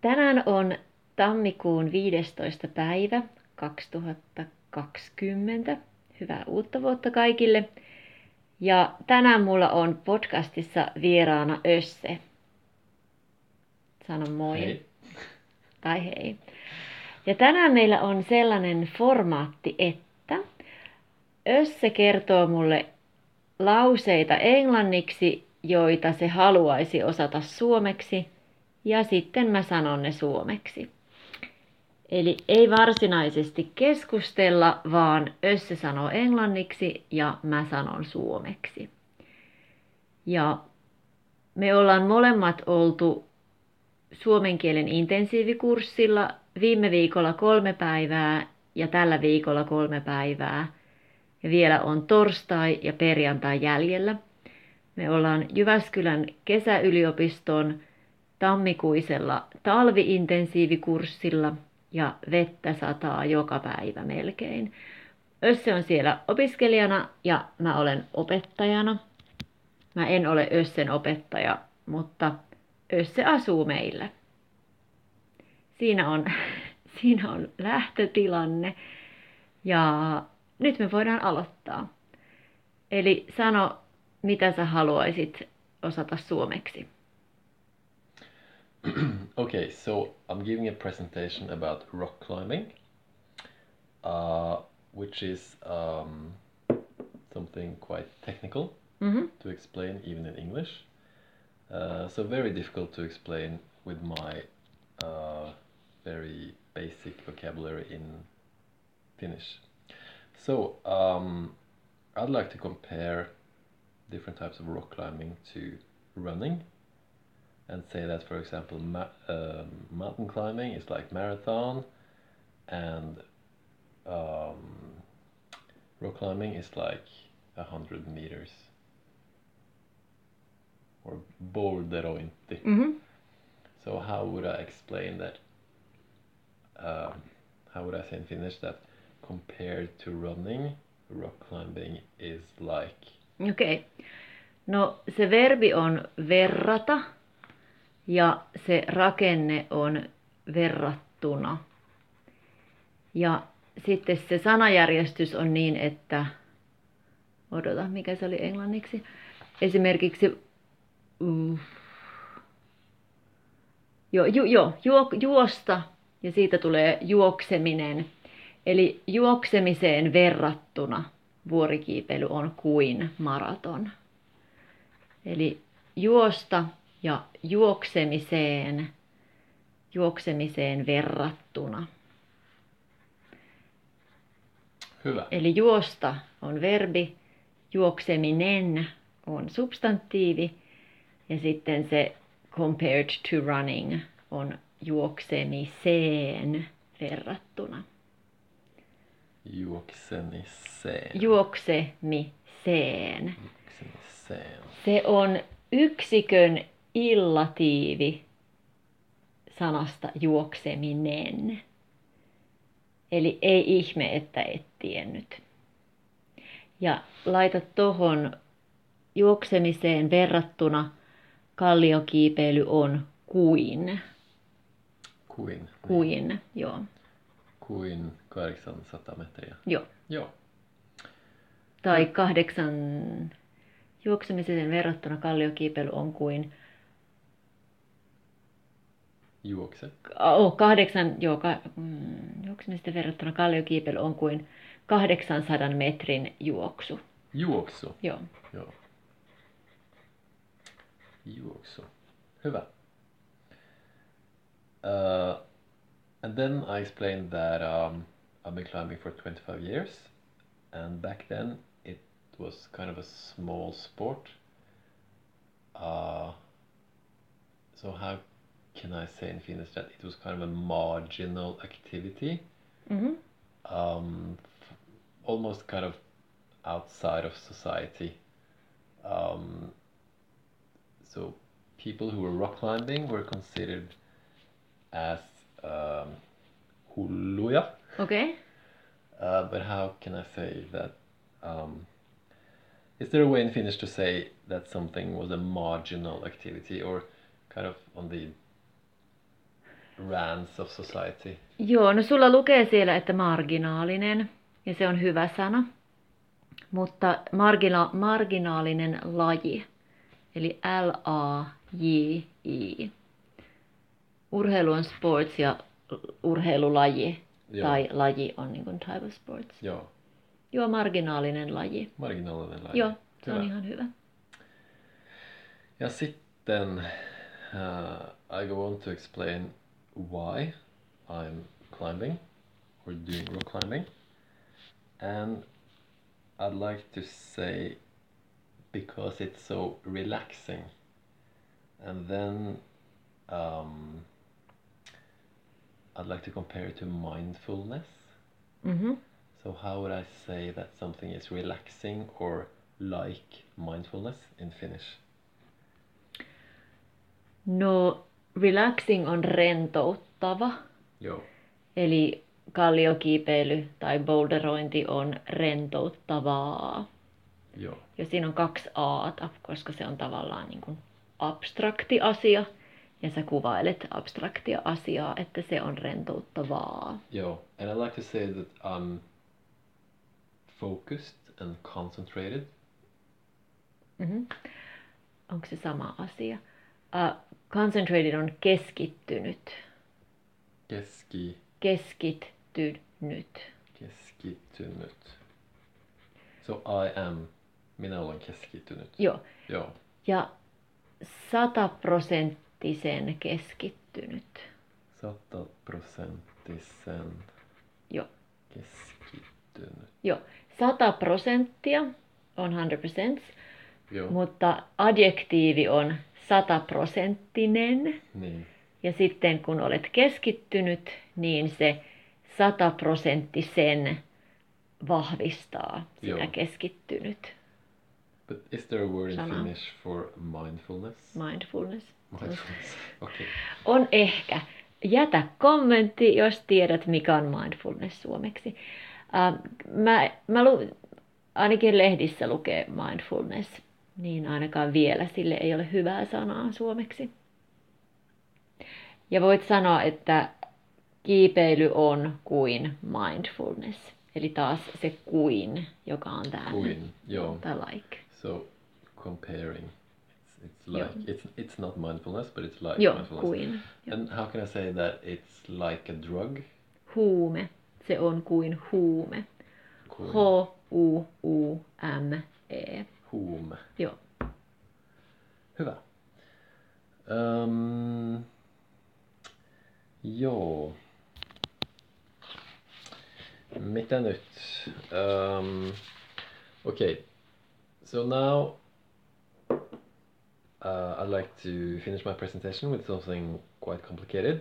Tänään on tammikuun 15. päivä 2020. Hyvää uutta vuotta kaikille. Ja tänään mulla on podcastissa vieraana Össe. Sano moi. Hei. Tai hei. Ja tänään meillä on sellainen formaatti, että Össe kertoo mulle lauseita englanniksi, joita se haluaisi osata suomeksi, ja sitten mä sanon ne suomeksi. Eli ei varsinaisesti keskustella, vaan Össe sanoo englanniksi ja mä sanon suomeksi. Ja me ollaan molemmat oltu suomen kielen intensiivikurssilla viime viikolla kolme päivää ja tällä viikolla kolme päivää. Ja vielä on torstai ja perjantai jäljellä. Me ollaan Jyväskylän kesäyliopiston tammikuisella talviintensiivikurssilla ja vettä sataa joka päivä melkein. Össe on siellä opiskelijana ja mä olen opettajana. Mä en ole Össen opettaja, mutta Össe asuu meillä. Siinä on, siinä on lähtötilanne ja nyt me voidaan aloittaa. Eli sano, mitä sä haluaisit osata suomeksi. okay, so I'm giving a presentation about rock climbing, uh, which is um, something quite technical Mm-hmm. to explain, even in English. Uh, so very difficult to explain with my uh, very basic vocabulary in Finnish. So um, I'd like to compare different types of rock climbing to running and say that, for example, ma- um, mountain climbing is like marathon, and um, rock climbing is like a hundred meters or boulderointi. Mm-hmm. So how would I explain that? Um, how would I say in Finnish that compared to running, rock climbing is like Okay. No se verbi on verrata ja se rakenne on verrattuna. Ja sitten se sanajärjestys on niin, että odota, mikä se oli englanniksi. Esimerkiksi mm, jo, ju, jo, juo, juosta ja siitä tulee juokseminen. Eli juoksemiseen verrattuna vuorikiipeily on kuin maraton. Eli juosta ja juoksemiseen, juoksemiseen verrattuna. hyvä. Eli juosta on verbi, juokseminen on substantiivi ja sitten se compared to running on juoksemiseen verrattuna. Juoksemiseen. Juoksemiseen. Juoksemiseen. Se on yksikön illatiivi sanasta juokseminen. Eli ei ihme, että et tiennyt. Ja laita tuohon juoksemiseen verrattuna kalliokiipeily on kuin. Kuin. Kuin, joo. Kuin 800 metriä. joo. Joo. Tai kahdeksan, juoksemiseen verrattuna kalliokiipeily on kuin Juokse. Oh, kahdeksan, joo, ka, mm, juoksemista verrattuna kalliokiipeily on kuin 800 metrin juoksu. Juoksu. Joo. Joo. Juoksu. Hyvä. Uh, and then I explained that um, I've been climbing for 25 years, and back then it was kind of a small sport. Uh, so how can I say in Finnish that it was kind of a marginal activity, Mm-hmm. um, f- almost kind of outside of society. Um, so people who were rock climbing were considered as um, hulluja. Okay. Uh, but how can I say that? Um, is there a way in Finnish to say that something was a marginal activity or kind of on the rants of society. Joo, no sulla lukee siellä, että marginaalinen, ja se on hyvä sana. Mutta margina- marginaalinen laji, eli L-A-J-I. Urheilu on sports ja urheilulaji, Joo. tai laji on niin kuin type of sports. Joo, Joo, marginaalinen laji. marginaalinen laji. Joo, se on Hyvä. ihan hyvä. Ja sitten uh, I go on to explain why I'm climbing or doing rock climbing. And I'd like to say because it's so relaxing. And then um, I'd like to compare it to mindfulness. Mm-hmm. So, how would I say that something is relaxing or like mindfulness in Finnish? No, relaxing on rentouttava, Joo. eli kalliokiipeily tai boulderointi on rentouttavaa. Joo. Ja siinä on kaksi aata, koska se on tavallaan niin kuin abstrakti asia. Ja sä kuvailet abstraktia asiaa, että se on rentouttavaa. Yo, and I like to say that I'm focused and concentrated. Mm-hmm. Onko se sama asia? Uh, concentrated on keskittynyt. Keski, Keskittynyt. keskittynyt. So I am, minä olen keskittynyt. Joo. Joo. Ja sataprosenttisen keskittynyt. Sataprosenttisen Joo. keskittynyt. Joo. Sata prosenttia on 100%, Joo. mutta adjektiivi on sataprosenttinen. Niin. Ja sitten kun olet keskittynyt, niin se sataprosenttisen vahvistaa sitä Joo. keskittynyt. But is there a word in Sana. Finnish for mindfulness? Mindfulness. Mindfulness. Okay. On ehkä. Jätä kommentti, jos tiedät, mikä on mindfulness suomeksi. Äh, mä, mä lu, ainakin lehdissä lukee mindfulness, niin ainakaan vielä sille ei ole hyvää sanaa suomeksi. Ja voit sanoa, että kiipeily on kuin mindfulness. Eli taas se kuin, joka on täällä. Kuin, joo. Tai like. So comparing, it's, it's Joo. like it's it's not mindfulness, but it's like Joo, mindfulness. kuin. Joo. And how can I say that it's like a drug? Huume. Se on kuin huume. H-U-U-M-E. Huume. Joo. Hyvä. Um, joo. Mitä nyt? Um, okay. So now uh, I'd like to finish my presentation with something quite complicated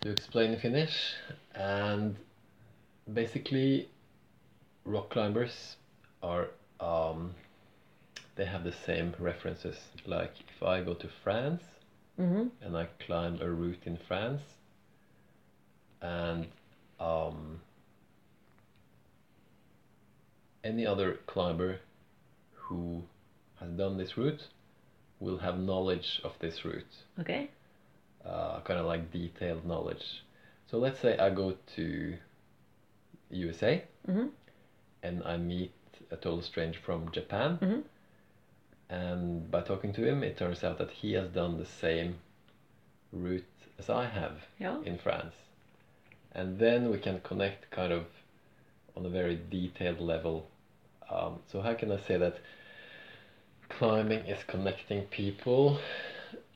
to explain in Finnish. And basically, rock climbers are um, they have the same references. Like if I go to France Mm-hmm. and I climb a route in France, and um, any other climber who has done this route will have knowledge of this route, Okay. uh, kind of like detailed knowledge. So let's say I go to USA Mm-hmm. and I meet a total stranger from Japan. Mm-hmm. And by talking to him, it turns out that he has done the same route as I have Joo. in France. And then we can connect kind of on a very detailed level. Um, so, how can I say that climbing is connecting people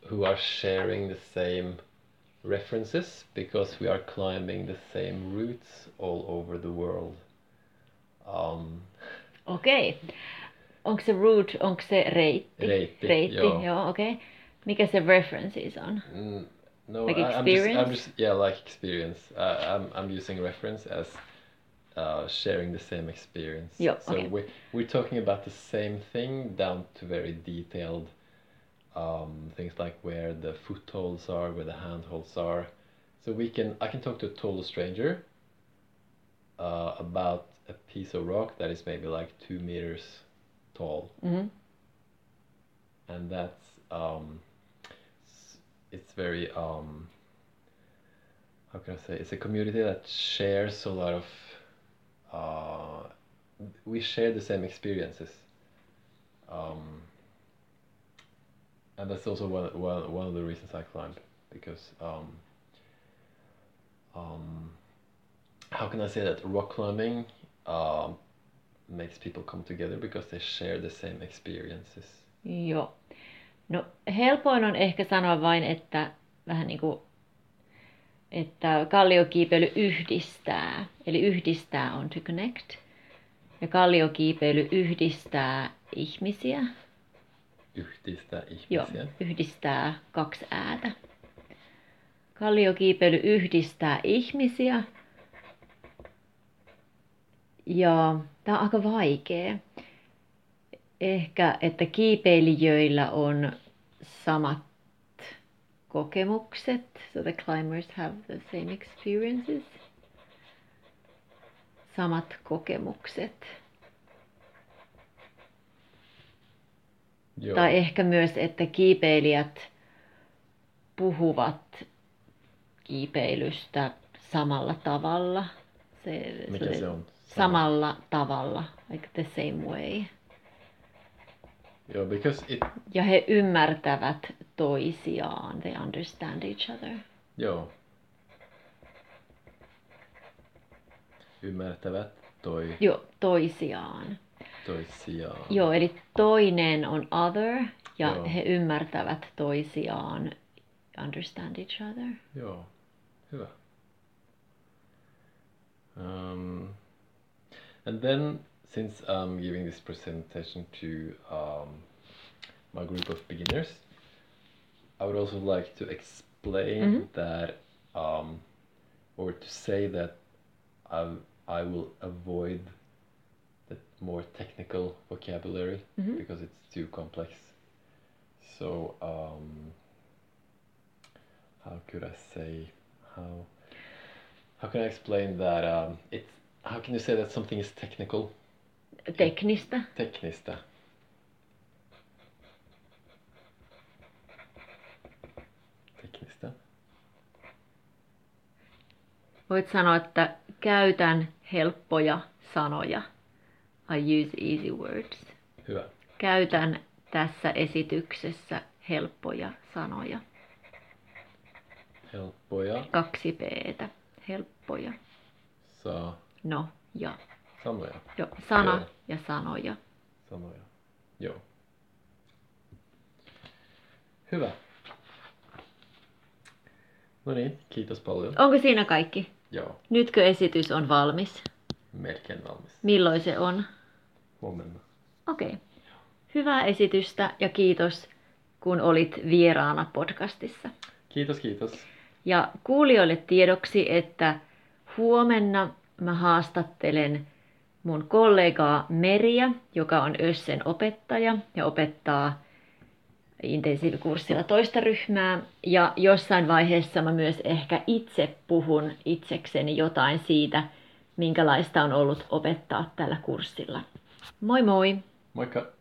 who are sharing the same references because we are climbing the same routes all over the world? Um, Okei. Onko se route, onko se reitti? Reitti, reitti joo. joo okei. Okay. Mikä se references on? Mm, no, Like I, I'm just, I'm experience? just, yeah, like experience. Uh, I'm, I'm using reference as uh, sharing the same experience. Yeah, so okay. we, we're talking about the same thing down to very detailed um, things like where the footholds are, where the handholds are. So we can, I can talk to a total stranger uh, about piece of rock that is maybe like two meters tall Mm-hmm. and that's um, it's very um, how can I say? It's a community that shares a lot of. Uh, we share the same experiences. Um, and that's also one, one, one of the reasons I climbed because um, um, how can I say that rock climbing um, makes people come together because they share the same experiences. Joo. No helpoin on ehkä sanoa vain, että vähän niin kuin, että kalliokiipeily yhdistää. Eli yhdistää on to connect. Ja kalliokiipeily yhdistää ihmisiä. Yhdistää Joo, ihmisiä. yhdistää kaksi äätä. Kalliokiipeily yhdistää ihmisiä. Ja tämä on aika vaikea. Ehkä, että kiipeilijöillä on samat kokemukset. So the climbers have the same experiences. Samat kokemukset. Joo. Tai ehkä myös, että kiipeilijät puhuvat kiipeilystä samalla tavalla. Se, Mikä se- se on? Samalla tavalla, like the same way. Joo, because it, Ja he ymmärtävät toisiaan, they understand each other. joo. Ymmärtävät toi Joo, toisiaan. toisiaan. Joo, eli toinen on other ja Joo. he ymmärtävät toisiaan, understand each other. Joo, hyvä. Um, and then, since I'm giving this presentation to um, my group of beginners, I would also like to explain Mhm. that, um, or to say that I, I will avoid the more technical vocabulary Mhm. because it's too complex. So, um, how could I say how how can I explain that um, it's how can you say that something is technical Teknistä. teknistä teknistä Voit sanoa, että käytän helppoja sanoja. I use easy words. hyvä Käytän tässä esityksessä helppoja sanoja. helppoja Kaksi P:tä. Helppoja. saa No ja. sanoja Jo, sana Joo. ja sanoja. sanoja joo hyvä no niin kiitos paljon Onko siinä kaikki? joo Nytkö esitys on valmis? melkein valmis Milloin se on? huomenna Okei. Okay. Hyvää esitystä ja kiitos, kun olit vieraana podcastissa. kiitos kiitos Ja kuulijoille tiedoksi, että huomenna mä haastattelen mun kollegaa Meriä, joka on Össen opettaja ja opettaa intensiivikurssilla toista ryhmää. Ja jossain vaiheessa mä myös ehkä itse puhun itsekseni jotain siitä, minkälaista on ollut opettaa tällä kurssilla. Moi moi! moikka